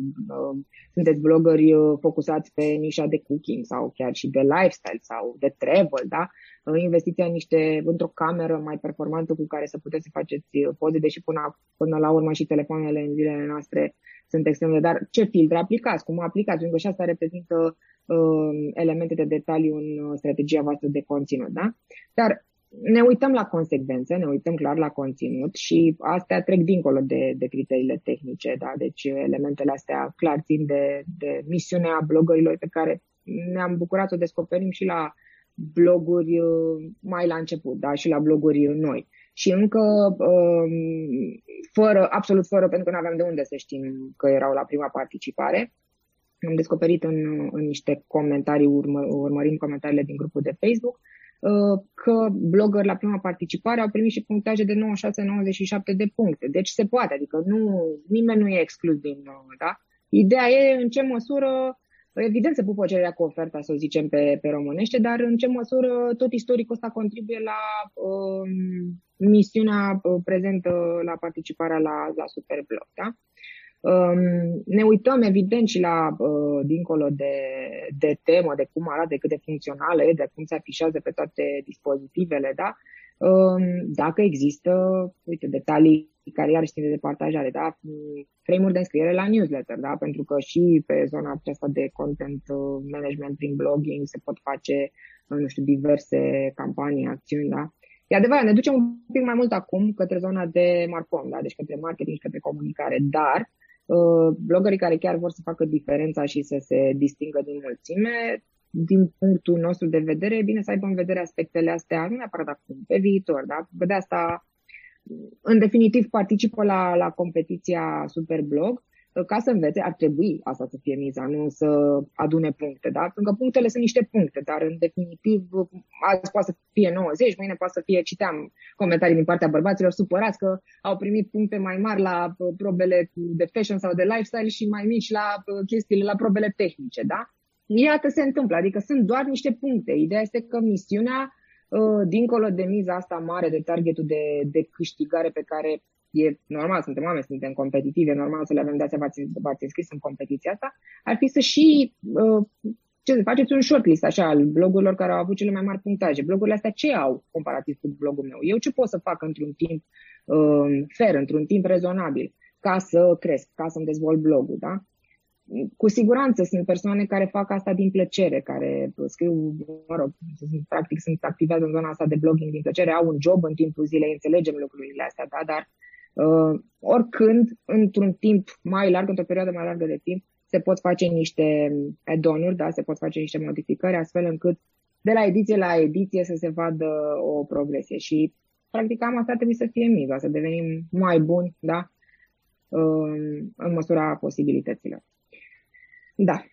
sunteți blogări focusați pe nișa de cooking sau chiar și de lifestyle sau de travel, da, investiția în niște, într-o cameră mai performantă cu care să puteți să faceți poze, deși până, până la urmă și telefoanele în zilele noastre sunt extrem de, dar ce filtre aplicați, cum aplicați, pentru că și asta reprezintă uh, elemente de detaliu în uh, strategia voastră de conținut, da? Dar ne uităm la consecvențe, ne uităm clar la conținut și astea trec dincolo de, de criteriile tehnice, da? Deci elementele astea clar țin de, de misiunea blogărilor pe care ne-am bucurat să o descoperim și la bloguri uh, mai la început, da? Și la bloguri noi și încă um, fără, absolut fără, pentru că nu aveam de unde să știm că erau la prima participare. Am descoperit în, în niște comentarii, urmă, urmărind comentariile din grupul de Facebook, uh, că blogger la prima participare au primit și punctaje de 96-97 de puncte. Deci se poate, adică nu, nimeni nu e exclus din, uh, da? Ideea e în ce măsură Evident se pupă cererea cu oferta, să o zicem pe, pe românește, dar în ce măsură tot istoricul ăsta contribuie la um, misiunea uh, prezentă la participarea la, la Superblog. Da? Um, ne uităm evident și la, uh, dincolo de, de temă, de cum arată, de cât de funcțională e, de cum se afișează pe toate dispozitivele, da? um, dacă există, uite, detalii care iar țin de partajare, da? frame de înscriere la newsletter, da? pentru că și pe zona aceasta de content uh, management prin blogging se pot face, nu știu, diverse campanii, acțiuni, da? E adevărat, ne ducem un pic mai mult acum către zona de marcom, da? deci către marketing și către comunicare, dar uh, bloggerii care chiar vor să facă diferența și să se distingă din mulțime, din punctul nostru de vedere, e bine să aibă în vedere aspectele astea, nu neapărat acum, pe viitor, da? De asta în definitiv participă la, la competiția Superblog ca să învețe, ar trebui asta să fie miza, nu să adune puncte, da? Pentru că punctele sunt niște puncte, dar în definitiv azi poate să fie 90, mâine poate să fie, citeam comentarii din partea bărbaților supărați că au primit puncte mai mari la uh, probele de fashion sau de lifestyle și mai mici la uh, chestiile, la probele tehnice, da? Iată se întâmplă, adică sunt doar niște puncte. Ideea este că misiunea, uh, dincolo de miza asta mare, de targetul de, de câștigare pe care e normal, suntem oameni, suntem competitivi, e normal să le avem, de asta v-ați, v-ați înscris în competiția asta, ar fi să și uh, ce, faceți un shortlist așa al blogurilor care au avut cele mai mari punctaje. Blogurile astea ce au comparativ cu blogul meu? Eu ce pot să fac într-un timp uh, fair, într-un timp rezonabil, ca să cresc, ca să-mi dezvolt blogul, da? Cu siguranță sunt persoane care fac asta din plăcere, care scriu, mă rog, practic sunt activează în zona asta de blogging din plăcere, au un job în timpul zilei, înțelegem lucrurile astea, da? dar uh, oricând, într-un timp mai larg, într-o perioadă mai largă de timp, se pot face niște add da? se pot face niște modificări, astfel încât de la ediție la ediție să se vadă o progresie. Și, practic, cam asta trebuie să fie miza, să devenim mai buni, da? Uh, în măsura posibilităților. Da.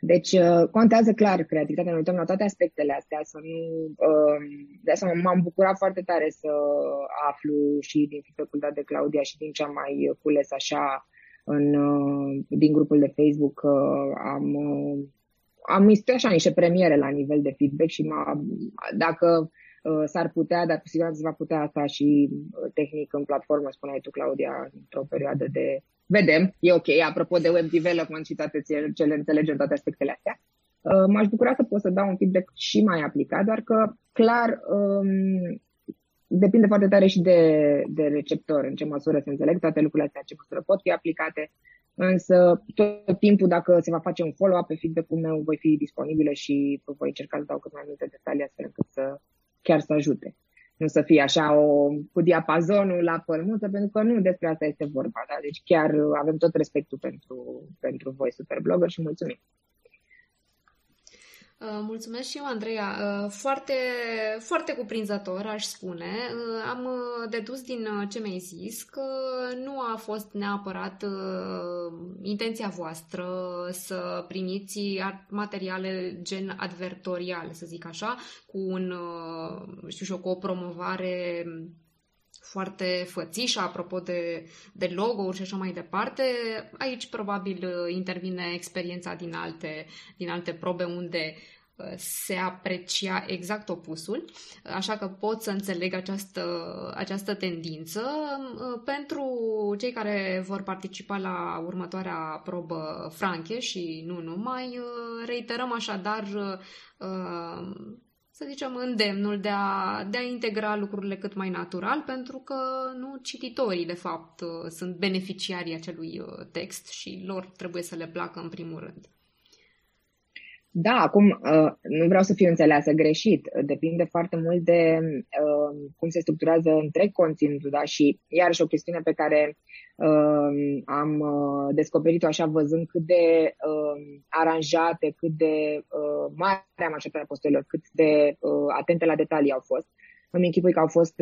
Deci uh, contează clar creativitatea, ne uităm la toate aspectele astea, să nu, uh, de asta m-am bucurat foarte tare să aflu și din feedback dat de Claudia și din ce am mai cules așa în, uh, din grupul de Facebook, am, am istit așa niște premiere la nivel de feedback și m-a, dacă s-ar putea, dar cu siguranță se va putea asta și tehnic în platformă, spuneai tu, Claudia, într-o perioadă de vedem, e ok, apropo de web development și toate cele înțelegem toate aspectele astea. Uh, m-aș bucura să pot să dau un feedback și mai aplicat, doar că, clar, um, depinde foarte tare și de, de receptor, în ce măsură se înțeleg toate lucrurile astea, în ce măsură pot fi aplicate, însă tot timpul, dacă se va face un follow-up pe feedback-ul meu, voi fi disponibilă și voi încerca să dau cât mai multe detalii astfel încât să chiar să ajute nu să fie așa o, cu diapazonul la pălmuță, pentru că nu despre asta este vorba. Da? Deci chiar avem tot respectul pentru, pentru voi, superblogger, și mulțumim. Uh, mulțumesc și eu, Andreea. Uh, foarte, foarte cuprinzător, aș spune. Uh, am dedus din ce mi-ai zis că nu a fost neapărat intenția voastră să primiți materiale gen advertorial, să zic așa, cu un, știu și eu, cu o promovare foarte fățișă apropo de, de logo-uri și așa mai departe. Aici probabil intervine experiența din alte, din alte probe unde uh, se aprecia exact opusul, așa că pot să înțeleg această, această tendință. Uh, pentru cei care vor participa la următoarea probă franche și nu numai, uh, reiterăm așadar să zicem, îndemnul de a, de a integra lucrurile cât mai natural, pentru că nu cititorii, de fapt, sunt beneficiarii acelui uh, text și lor trebuie să le placă în primul rând. Da, acum uh, nu vreau să fiu înțeleasă greșit. Depinde foarte mult de uh, cum se structurează întreg conținutul, da? Și iarăși o chestiune pe care uh, am descoperit-o așa văzând cât de aranjate, cât de mare majoritatea posturilor, cât de atente la detalii au fost. Îmi închipui că au fost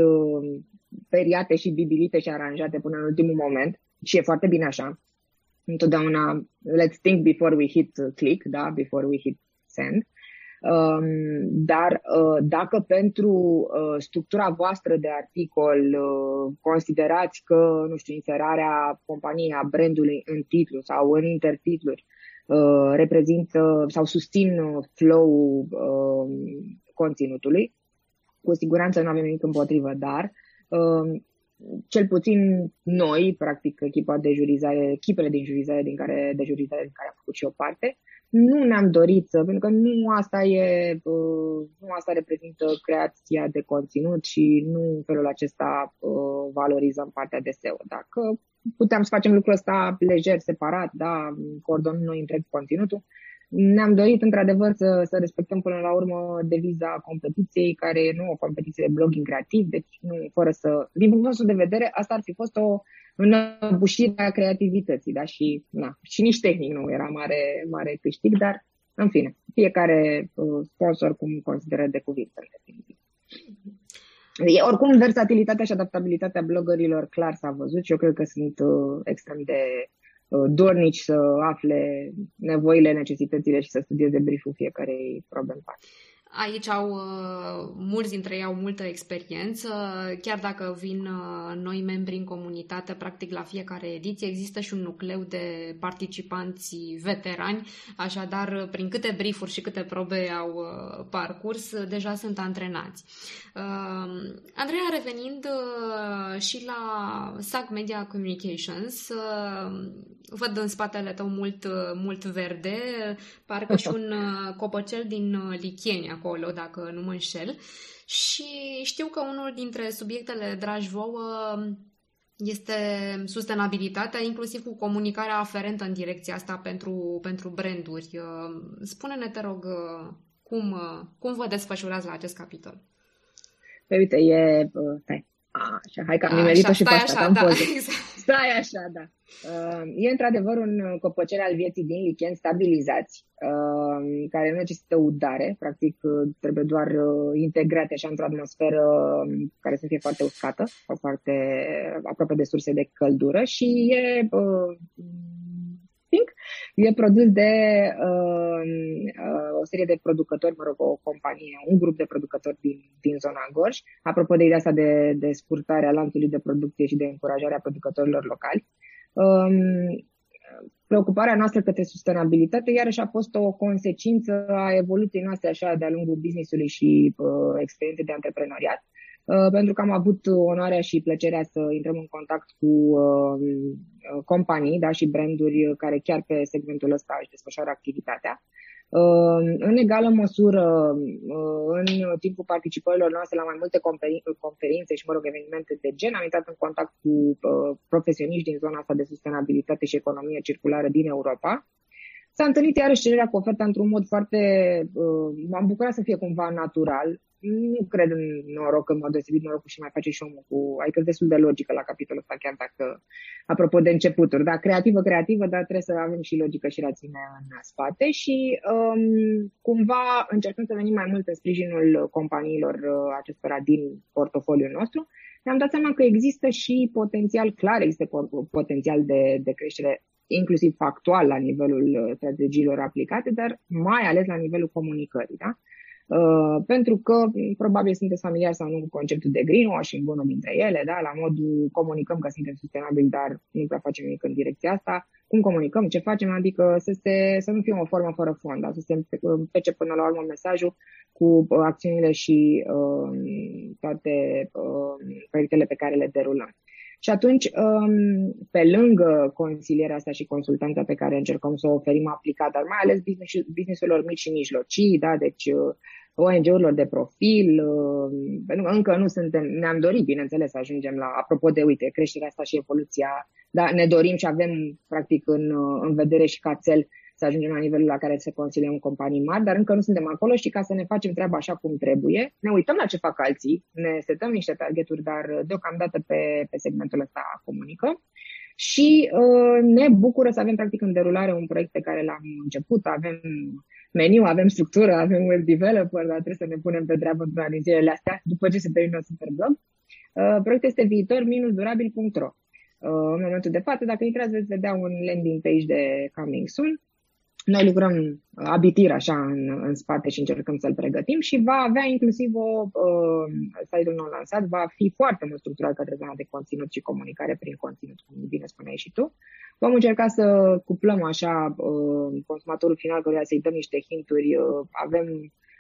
periate și bibilite și aranjate până în ultimul moment și e foarte bine așa întotdeauna let's think before we hit click, da, before we hit send. Um, dar uh, dacă pentru uh, structura voastră de articol uh, considerați că, nu știu, inserarea companiei a brandului în titlu sau în intertitluri uh, reprezintă sau susțin uh, flow uh, conținutului, cu siguranță nu avem nimic împotrivă, dar uh, cel puțin noi, practic echipa de jurizare, echipele de jurizare din care, de jurizare din care am făcut și o parte, nu ne-am dorit să, pentru că nu asta e, uh, nu asta reprezintă creația de conținut și nu în felul acesta uh, valorizăm partea de SEO. Dacă puteam să facem lucrul ăsta lejer, separat, da, coordonăm noi întreg conținutul, ne-am dorit într-adevăr să, să respectăm până la urmă deviza competiției, care e nu o competiție de blogging creativ, deci nu fără să, din punctul nostru de vedere, asta ar fi fost o înăbușire a creativității, da, și, na, și nici tehnic nu era mare, mare câștig, dar, în fine, fiecare uh, sponsor cum consideră de cuvinte, în definitiv. E, oricum, versatilitatea și adaptabilitatea bloggerilor clar s-a văzut și eu cred că sunt uh, extrem de uh, dornici să afle nevoile, necesitățile și să studieze brieful fiecarei probleme. Aici au, uh, mulți dintre ei au multă experiență, chiar dacă vin uh, noi membri în comunitate, practic la fiecare ediție există și un nucleu de participanți veterani, așadar prin câte briefuri și câte probe au uh, parcurs, deja sunt antrenați. Andreea, revenind și la SAC Media Communications, văd în spatele tău mult, mult verde, parcă și un copăcel din Lichenia acolo, dacă nu mă înșel. Și știu că unul dintre subiectele dragi vouă este sustenabilitatea, inclusiv cu comunicarea aferentă în direcția asta pentru, pentru branduri. Spune-ne, te rog, cum, cum vă desfășurați la acest capitol? Păi uite, e... Stai, Așa, hai că am nimerit-o și pe asta, așa, da, exact. Stai așa, da. Uh, e într-adevăr un copăcel al vieții din lichen stabilizați, uh, care nu necesită udare, practic uh, trebuie doar integrate așa într-o atmosferă um, care să fie foarte uscată, sau foarte aproape de surse de căldură și e Think. E produs de uh, uh, o serie de producători, mă rog, o companie, un grup de producători din, din zona Gorj. Apropo de ideea asta de, de scurtare a lanțului de producție și de încurajarea producătorilor locali. Um, preocuparea noastră către sustenabilitate iarăși a fost o consecință a evoluției noastre așa de-a lungul businessului și uh, experienței de antreprenoriat. Uh, pentru că am avut onoarea și plăcerea să intrăm în contact cu uh, companii da, și branduri care chiar pe segmentul ăsta își desfășoară activitatea. Uh, în egală măsură, în timpul participărilor noastre la mai multe conferințe și, mă rog, evenimente de gen, am intrat în contact cu profesioniști din zona asta de sustenabilitate și economie circulară din Europa. S-a întâlnit iarăși cererea cu oferta într-un mod foarte... M-am bucurat să fie cumva natural. Nu cred în noroc în mod deosebit, norocul și mai face și omul cu, adică destul de logică la capitolul ăsta, chiar dacă, apropo de începuturi, da, creativă, creativă, dar trebuie să avem și logică și rațiune în spate și um, cumva încercând să venim mai mult în sprijinul companiilor uh, acestora din portofoliul nostru, ne-am dat seama că există și potențial clar, există potențial de, de creștere inclusiv factual la nivelul uh, strategiilor aplicate, dar mai ales la nivelul comunicării. Da? Uh, pentru că probabil sunteți familiari sau nu cu conceptul de greenwashing, unul dintre ele, da? la modul comunicăm că suntem sustenabili, dar nu prea facem nimic în direcția asta, cum comunicăm, ce facem, adică să, se, să nu fie o formă fără fond, da? să se pece până la urmă mesajul cu uh, acțiunile și uh, toate uh, proiectele pe care le derulăm. Și atunci, um, pe lângă consilierea asta și consultanța pe care încercăm să o oferim aplicat, dar mai ales business-urilor mici și mijlocii, da, deci uh, ONG-urilor de profil, uh, pentru că încă nu suntem, ne-am dorit, bineînțeles, să ajungem la, apropo de, uite, creșterea asta și evoluția, da, ne dorim și avem, practic, în, uh, în vedere și ca cel să ajungem la nivelul la care să consiliem companii mari, dar încă nu suntem acolo și ca să ne facem treaba așa cum trebuie, ne uităm la ce fac alții, ne setăm niște targeturi, dar deocamdată pe, pe segmentul ăsta comunicăm. Și uh, ne bucură să avem practic în derulare un proiect pe care l-am început, avem meniu, avem structură, avem web developer, dar trebuie să ne punem pe treabă în din zilele astea, după ce se termină Superblog. Uh, proiectul este viitor-durabil.ro. Uh, în momentul de față, dacă intrați, veți vedea un landing page de Coming Soon, noi lucrăm abitir așa în, în spate și încercăm să-l pregătim și va avea inclusiv o, uh, site-ul nou lansat, va fi foarte mult structurat către zona de conținut și comunicare prin conținut, cum bine spuneai și tu. Vom încerca să cuplăm așa uh, consumatorul final, căruia să-i dăm niște hinturi. Uh, avem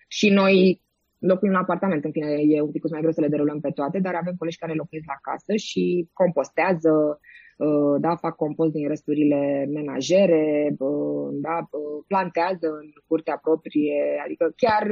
și noi locuim la apartament, în fine, e un pic mai greu să le derulăm pe toate, dar avem colegi care locuiesc la casă și compostează, Uh, da, fac compost din resturile menajere, uh, da, uh, plantează în curtea proprie, adică chiar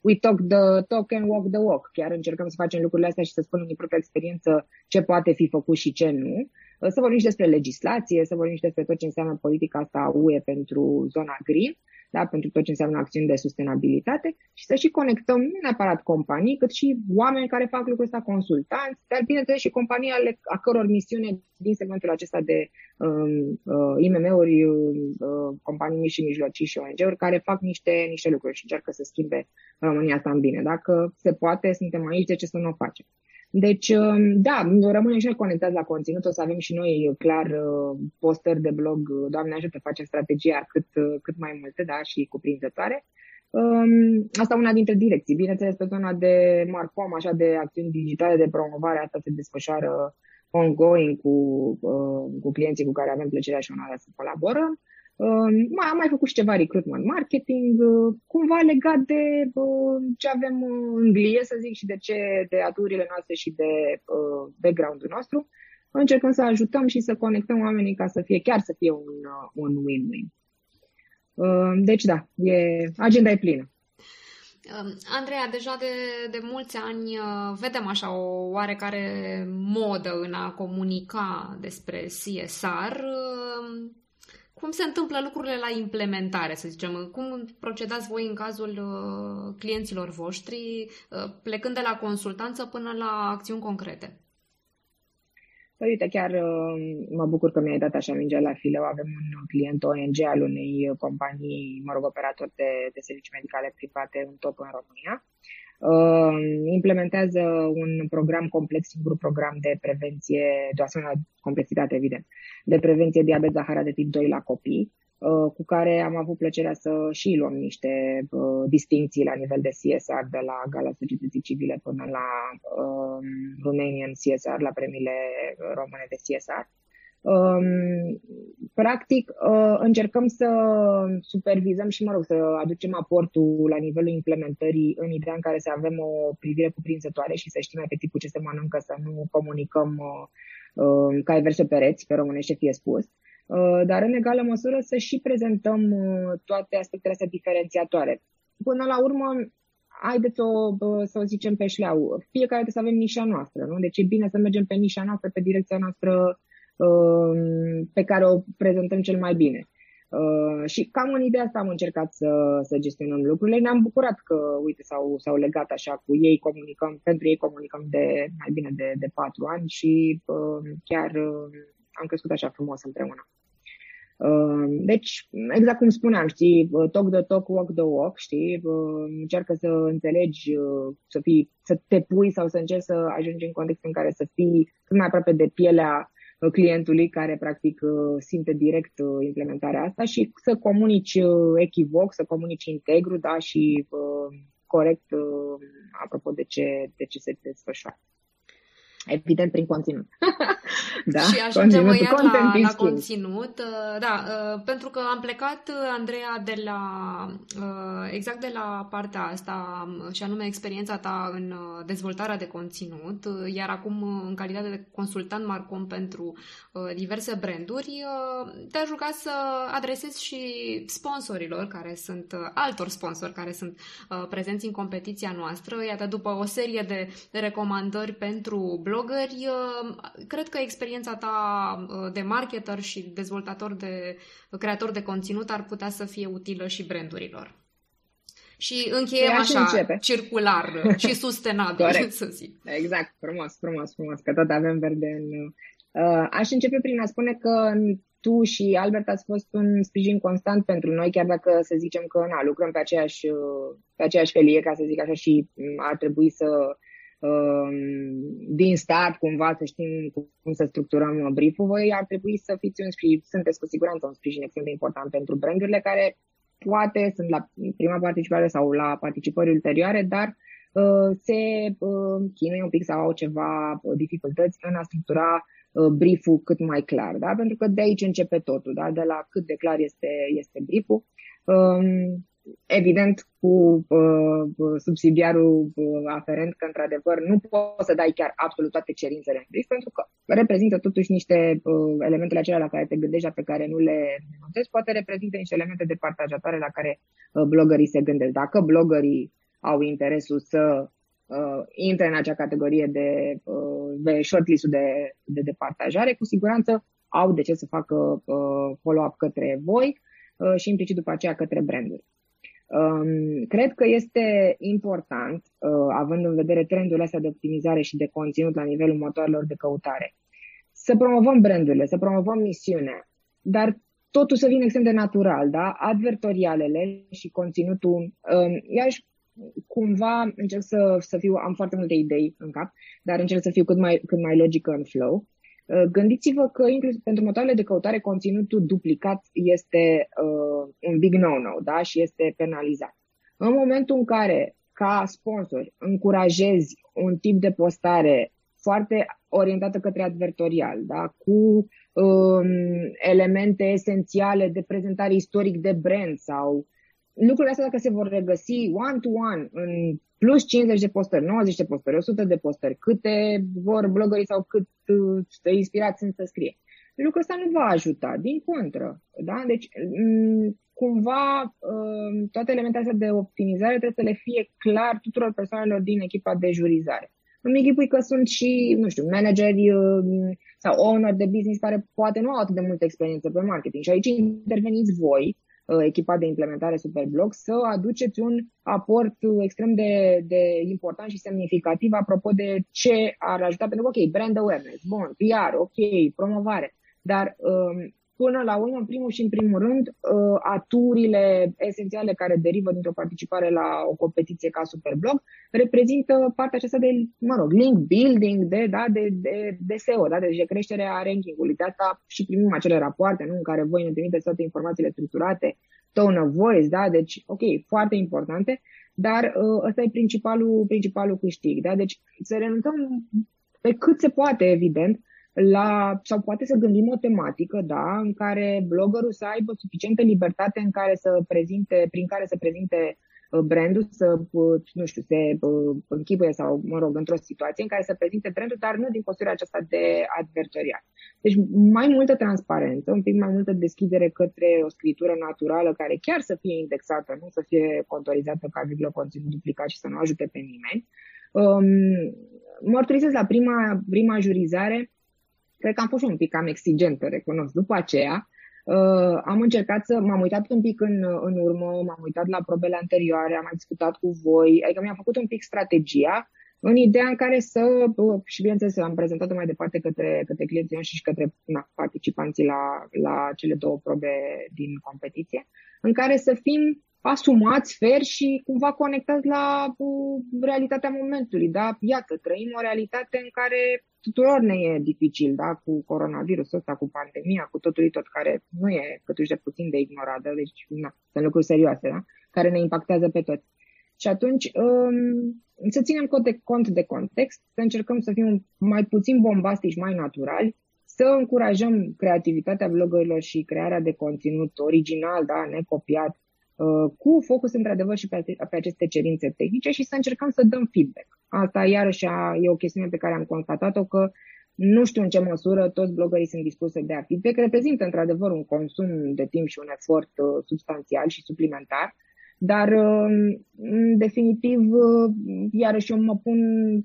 we talk the talk and walk the walk, chiar încercăm să facem lucrurile astea și să spunem din propria experiență ce poate fi făcut și ce nu. Să vorbim și despre legislație, să vorbim și despre tot ce înseamnă politica asta UE pentru zona green da, pentru tot ce înseamnă acțiuni de sustenabilitate și să și conectăm nu neapărat companii, cât și oameni care fac lucrul ăsta, consultanți, dar bineînțeles și companii ale, a căror misiune din segmentul acesta de um, uh, IMM-uri, uh, companii mici și mijlocii și ONG-uri care fac niște, niște lucruri și încearcă să schimbe România asta în bine. Dacă se poate, suntem aici, de ce să nu o facem? Deci, um, da, rămânem și noi conectați la conținut, o să avem și noi clar uh, postări de blog, Doamne ajută, facem strategia cât, uh, cât mai multe, da, și cuprinzătoare. Um, asta una dintre direcții. Bineînțeles, pe zona de Marcom, așa de acțiuni digitale de promovare, asta se desfășoară ongoing cu, uh, cu clienții cu care avem plăcerea și onoarea să colaborăm. Uh, mai, am mai făcut și ceva recruitment marketing, uh, cumva legat de uh, ce avem în glie, să zic, și de ce de aturile noastre și de uh, background-ul nostru. Încercăm să ajutăm și să conectăm oamenii ca să fie, chiar să fie un, uh, un win-win. Uh, deci da, e, agenda e plină. Um, Andreea, deja de, de mulți ani uh, vedem așa o oarecare modă în a comunica despre CSR. Um, cum se întâmplă lucrurile la implementare, să zicem? Cum procedați voi în cazul uh, clienților voștri, uh, plecând de la consultanță până la acțiuni concrete? Păi uite, chiar uh, mă bucur că mi-ai dat așa mingea la fileu. Avem un client ONG al unei companii, mă rog, operator de, de servicii medicale private, un top în România. Uh, implementează un program complex, un program de prevenție, de o asemenea complexitate, evident, de prevenție diabet zahara de tip 2 la copii Uh, cu care am avut plăcerea să și luăm niște uh, distinții la nivel de CSR, de la Gala Societății Civile până la uh, Romanian CSR, la premiile române de CSR. Um, practic, uh, încercăm să supervizăm și, mă rog, să aducem aportul la nivelul implementării în ideea în care să avem o privire cuprinzătoare și să știm efectiv ce se mănâncă, să nu comunicăm uh, uh, ca verse pereți, pe românește fie spus. Uh, Uh, dar în egală măsură să și prezentăm uh, toate aspectele astea diferențiatoare. Până la urmă, haideți o, să o zicem pe șleau, fiecare trebuie să avem nișa noastră, nu? Deci e bine să mergem pe nișa noastră, pe direcția noastră uh, pe care o prezentăm cel mai bine. și cam în ideea asta am încercat să, să gestionăm lucrurile. Ne-am bucurat că, uite, s-au, s-au legat așa cu ei, comunicăm, pentru ei comunicăm de mai bine de, de patru ani și chiar am crescut așa frumos împreună. Uh, deci, exact cum spuneam, știi, uh, talk the talk, walk the walk, știi, uh, încearcă să înțelegi, să, fii, să te pui sau să încerci să ajungi în context în care să fii cât mai aproape de pielea clientului care practic simte direct implementarea asta și să comunici echivoc, să comunici integru, da, și corect apropo de ce, de ce se desfășoară. Evident, prin conținut. da, și ajungem iar la, la conținut. Uh, da, uh, pentru că am plecat, uh, Andreea, de la exact de la partea asta, um, și anume experiența ta în dezvoltarea de conținut, iar acum în calitate de consultant Marcom pentru diverse branduri, te-aș ruga să adresezi și sponsorilor, care sunt altor sponsori care sunt prezenți în competiția noastră. Iată, după o serie de recomandări pentru blog blogări, uh, cred că experiența ta uh, de marketer și dezvoltator de creator de conținut ar putea să fie utilă și brandurilor. Și încheiem păi așa, începe. circular și sustenabil, Corect. să zic. Exact, frumos, frumos, frumos, că tot avem verde în... Uh, aș începe prin a spune că tu și Albert ați fost un sprijin constant pentru noi, chiar dacă să zicem că na, lucrăm pe aceeași, pe aceeași felie, ca să zic așa, și ar trebui să Um, din start cumva să știm cum să structurăm brieful, voi ar trebui să fiți un sprijin, sunteți cu siguranță un sprijin extrem de important pentru brandurile care poate sunt la prima participare sau la participări ulterioare, dar uh, se uh, chinuie un pic sau au ceva uh, dificultăți în a structura uh, brieful cât mai clar, da? pentru că de aici începe totul, da? de la cât de clar este, este brieful. Um, evident cu uh, subsidiarul uh, aferent că într-adevăr nu poți să dai chiar absolut toate cerințele în brief pentru că reprezintă totuși niște uh, elementele acelea la care te gândești, pe care nu le notezi, poate reprezintă niște elemente de partajatoare la care uh, blogării se gândesc. Dacă blogării au interesul să uh, intre în acea categorie de, uh, de shortlist-ul de, de, de partajare, cu siguranță au de ce să facă uh, follow-up către voi uh, și implicit după aceea către branduri. Um, cred că este important, uh, având în vedere trendurile astea de optimizare și de conținut la nivelul motoarelor de căutare, să promovăm brandurile, să promovăm misiunea, dar totul să vină extrem de natural, da? Advertorialele și conținutul, um, iarăși cumva încerc să, să fiu, am foarte multe idei în cap, dar încerc să fiu cât mai, cât mai logică în flow. Uh, gândiți-vă că inclusiv pentru motoarele de căutare conținutul duplicat este uh, un big no-no da? și este penalizat. În momentul în care, ca sponsor, încurajezi un tip de postare foarte orientată către advertorial, da? cu um, elemente esențiale de prezentare istoric de brand sau lucrurile astea dacă se vor regăsi one-to-one în plus 50 de postări, 90 de postări, 100 de postări, câte vor blogării sau cât uh, inspirați sunt să scrie. Lucrul ăsta nu va ajuta, din contră. Da? Deci, m- cumva, uh, toate elementele astea de optimizare trebuie să le fie clar tuturor persoanelor din echipa de jurizare. Îmi închipui că sunt și, nu știu, manageri uh, sau owner de business care poate nu au atât de multă experiență pe marketing. Și aici interveniți voi, Uh, echipa de implementare Superblog, să aduceți un aport extrem de, de important și semnificativ apropo de ce ar ajuta, pentru că, ok, brand awareness, bun, PR, ok, promovare, dar um, până la urmă, în primul și în primul rând, uh, aturile esențiale care derivă dintr-o participare la o competiție ca Superblog reprezintă partea aceasta de, mă rog, link building, de, da, de, de, de SEO, da, de creșterea ranking-ului. De asta și primim acele rapoarte nu, în care voi ne trimiteți toate informațiile structurate, tone of voice, da, deci, ok, foarte importante, dar uh, ăsta e principalul, principalul câștig. Da? Deci să renunțăm pe cât se poate, evident, la, sau poate să gândim o tematică, da, în care bloggerul să aibă suficientă libertate în care să prezinte, prin care să prezinte uh, brandul să, uh, nu știu, se uh, închipuie sau, mă rog, într-o situație în care să prezinte brandul, dar nu din postura aceasta de advertorial. Deci mai multă transparență, un pic mai multă deschidere către o scritură naturală care chiar să fie indexată, nu să fie contorizată ca virgulă conținut duplicat și să nu ajute pe nimeni. Um, mărturisesc la prima, prima jurizare, Cred că am fost un pic cam exigentă, recunosc. După aceea, uh, am încercat să m-am uitat un pic în, în urmă, m-am uitat la probele anterioare, am mai discutat cu voi, adică mi-am făcut un pic strategia în ideea în care să, uh, și bineînțeles am prezentat-o mai departe către, către clienții noștri și către na, participanții la, la cele două probe din competiție, în care să fim asumați, fer și cumva conectați la uh, realitatea momentului. Da? Iată, trăim o realitate în care tuturor ne e dificil, da? cu coronavirusul ăsta, cu pandemia, cu totul tot, care nu e câtuși de puțin de ignorat, da? deci na, sunt lucruri serioase, da? care ne impactează pe toți. Și atunci um, să ținem cont de, cont de context, să încercăm să fim mai puțin bombastici, mai naturali, să încurajăm creativitatea blogărilor și crearea de conținut original, da, necopiat, Uh, cu focus într-adevăr și pe, pe aceste cerințe tehnice și să încercăm să dăm feedback. Asta iarăși e o chestiune pe care am constatat-o că nu știu în ce măsură toți blogării sunt dispuși să dea feedback. Reprezintă într-adevăr un consum de timp și un efort uh, substanțial și suplimentar, dar uh, în definitiv, iarăși eu mă pun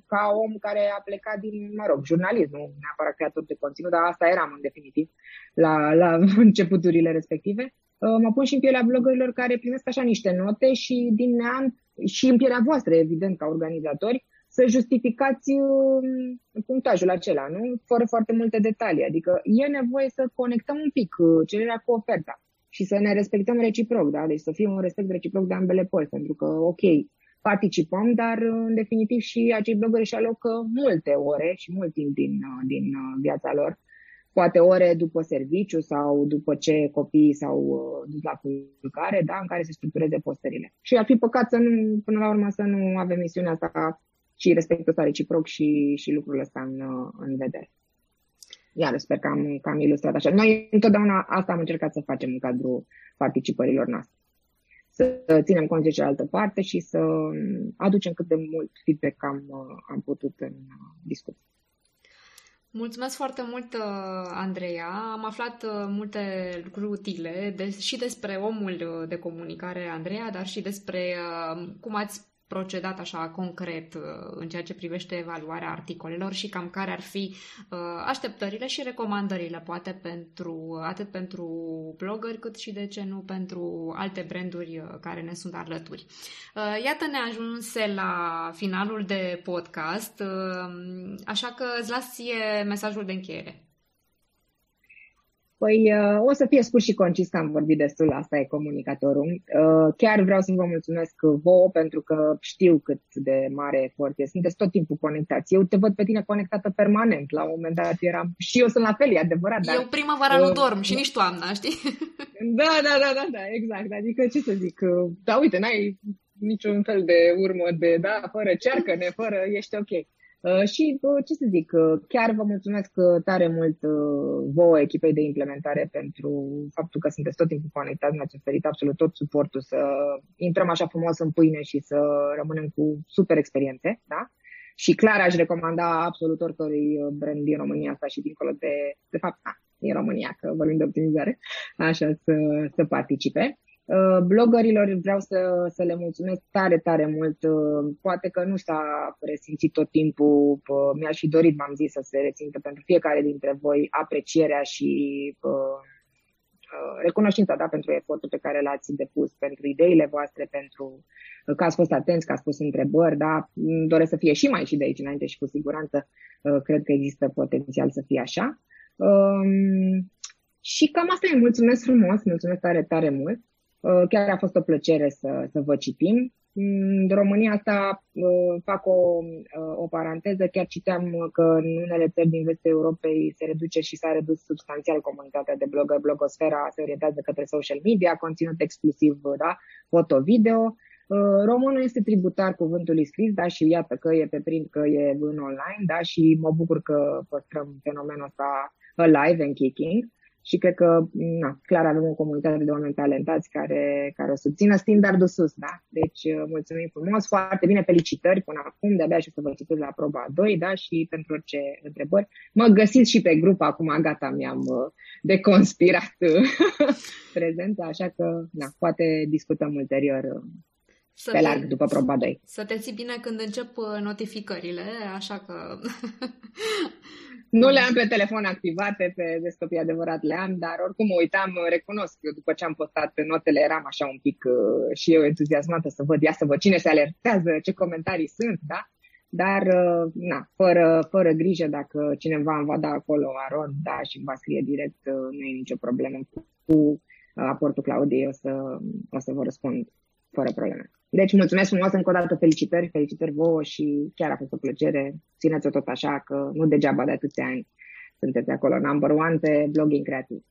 ca om care a plecat din, mă rog, jurnalism, nu neapărat creator de conținut, dar asta eram în definitiv la, la începuturile respective Uh, mă pun și în pielea blogărilor care primesc așa niște note și din neam și în pielea voastră, evident, ca organizatori, să justificați uh, punctajul acela, nu? Fără foarte multe detalii. Adică e nevoie să conectăm un pic uh, cererea cu oferta și să ne respectăm reciproc, da? Deci să fie un respect reciproc de ambele părți, pentru că, ok, participăm, dar în definitiv și acei blogări își alocă multe ore și mult timp din, din viața lor poate ore după serviciu sau după ce copiii s-au uh, dus la culcare, da, în care se structureze postările. Și ar fi păcat să nu, până la urmă, să nu avem misiunea asta și respectul ăsta reciproc și, și lucrurile astea în, uh, în vedere. Iar sper că am, că am ilustrat așa. Noi întotdeauna asta am încercat să facem în cadrul participărilor noastre. Să ținem cont de cealaltă parte și să aducem cât de mult feedback am, uh, am putut în discuție. Mulțumesc foarte mult, uh, Andreea. Am aflat uh, multe lucruri utile de, și despre omul uh, de comunicare, Andreea, dar și despre cum ați procedat așa concret uh, în ceea ce privește evaluarea articolelor și cam care ar fi uh, așteptările și recomandările, poate pentru atât pentru blogări, cât și de ce nu pentru alte branduri uh, care ne sunt alături. Iată ne ajunse la finalul de podcast, așa că îți las ție mesajul de încheiere. Păi uh, o să fie scurt și concis că am vorbit destul, asta e comunicatorul. Uh, chiar vreau să vă mulțumesc vouă pentru că știu cât de mare efort e. Sunteți tot timpul conectați. Eu te văd pe tine conectată permanent. La un moment dat eram... Și eu sunt la fel, e adevărat. Dar, eu primăvara uh, nu dorm și nici toamna, știi? Da, da, da, da, da, exact. Adică ce să zic, da, uite, n-ai niciun fel de urmă de, da, fără cearcă-ne, fără, ești ok. Uh, și, uh, ce să zic, uh, chiar vă mulțumesc tare mult vouă, echipei de implementare, pentru faptul că sunteți tot timpul conectați, ne-ați oferit absolut tot suportul să intrăm așa frumos în pâine și să rămânem cu super experiențe, da? Și clar aș recomanda absolut oricărui brand din România asta și dincolo de, de fapt, da, din România, că vorbim de optimizare, așa, să, să participe. Uh, bloggerilor vreau să, să le mulțumesc tare, tare mult. Uh, poate că nu s-a resimțit tot timpul, uh, mi-aș fi dorit, m-am zis, să se rețintă pentru fiecare dintre voi aprecierea și recunoștința da, pentru efortul pe care l-ați depus, pentru ideile voastre, pentru că ați fost atenți, că ați pus întrebări, da, doresc să fie și mai și de aici înainte și cu siguranță cred că există potențial să fie așa. Um, și cam asta e, mulțumesc frumos, mulțumesc tare, tare mult. Uh, chiar a fost o plăcere să, să vă citim. În România asta uh, fac o, uh, o paranteză, chiar citeam că în unele țări din vestul Europei se reduce și s-a redus substanțial comunitatea de blogger, blogosfera se orientează către social media, conținut exclusiv, da, foto-video. Românul este tributar cuvântului scris, da, și iată că e pe print, că e în online, da, și mă bucur că păstrăm fenomenul ăsta alive and kicking și cred că, na, clar, avem o comunitate de oameni talentați care, care o să țină standardul sus, da? Deci, uh, mulțumim frumos, foarte bine, felicitări până acum, de-abia și să vă citesc la proba 2, da? Și pentru orice întrebări. Mă găsiți și pe grup, acum gata, mi-am uh, deconspirat uh, prezența, așa că, na, poate discutăm ulterior să pe larg după proba 2. Să te ții bine când încep notificările, așa că Nu le am pe telefon activate, pe desktop e adevărat le am, dar oricum mă uitam, recunosc, eu după ce am postat pe notele eram așa un pic uh, și eu entuziasmată să văd, ia să văd cine se alertează, ce comentarii sunt, da? Dar, uh, na, fără, fără grijă, dacă cineva îmi va da acolo Aron, da, și îmi va scrie direct, uh, nu e nicio problemă. Cu, cu aportul Claudiei, o să, o să vă răspund fără probleme. Deci mulțumesc frumos încă o dată, felicitări, felicitări vouă și chiar a fost o plăcere. Țineți-o tot așa, că nu degeaba de atâția ani sunteți acolo number one pe blogging creativ.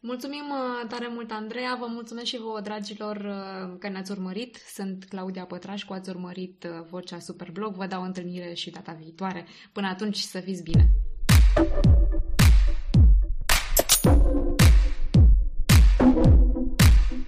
Mulțumim uh, tare mult, Andreea. Vă mulțumesc și vouă, dragilor, uh, că ne-ați urmărit. Sunt Claudia Pătraș, cu ați urmărit uh, Vocea Superblog. Vă dau întâlnire și data viitoare. Până atunci, să fiți bine!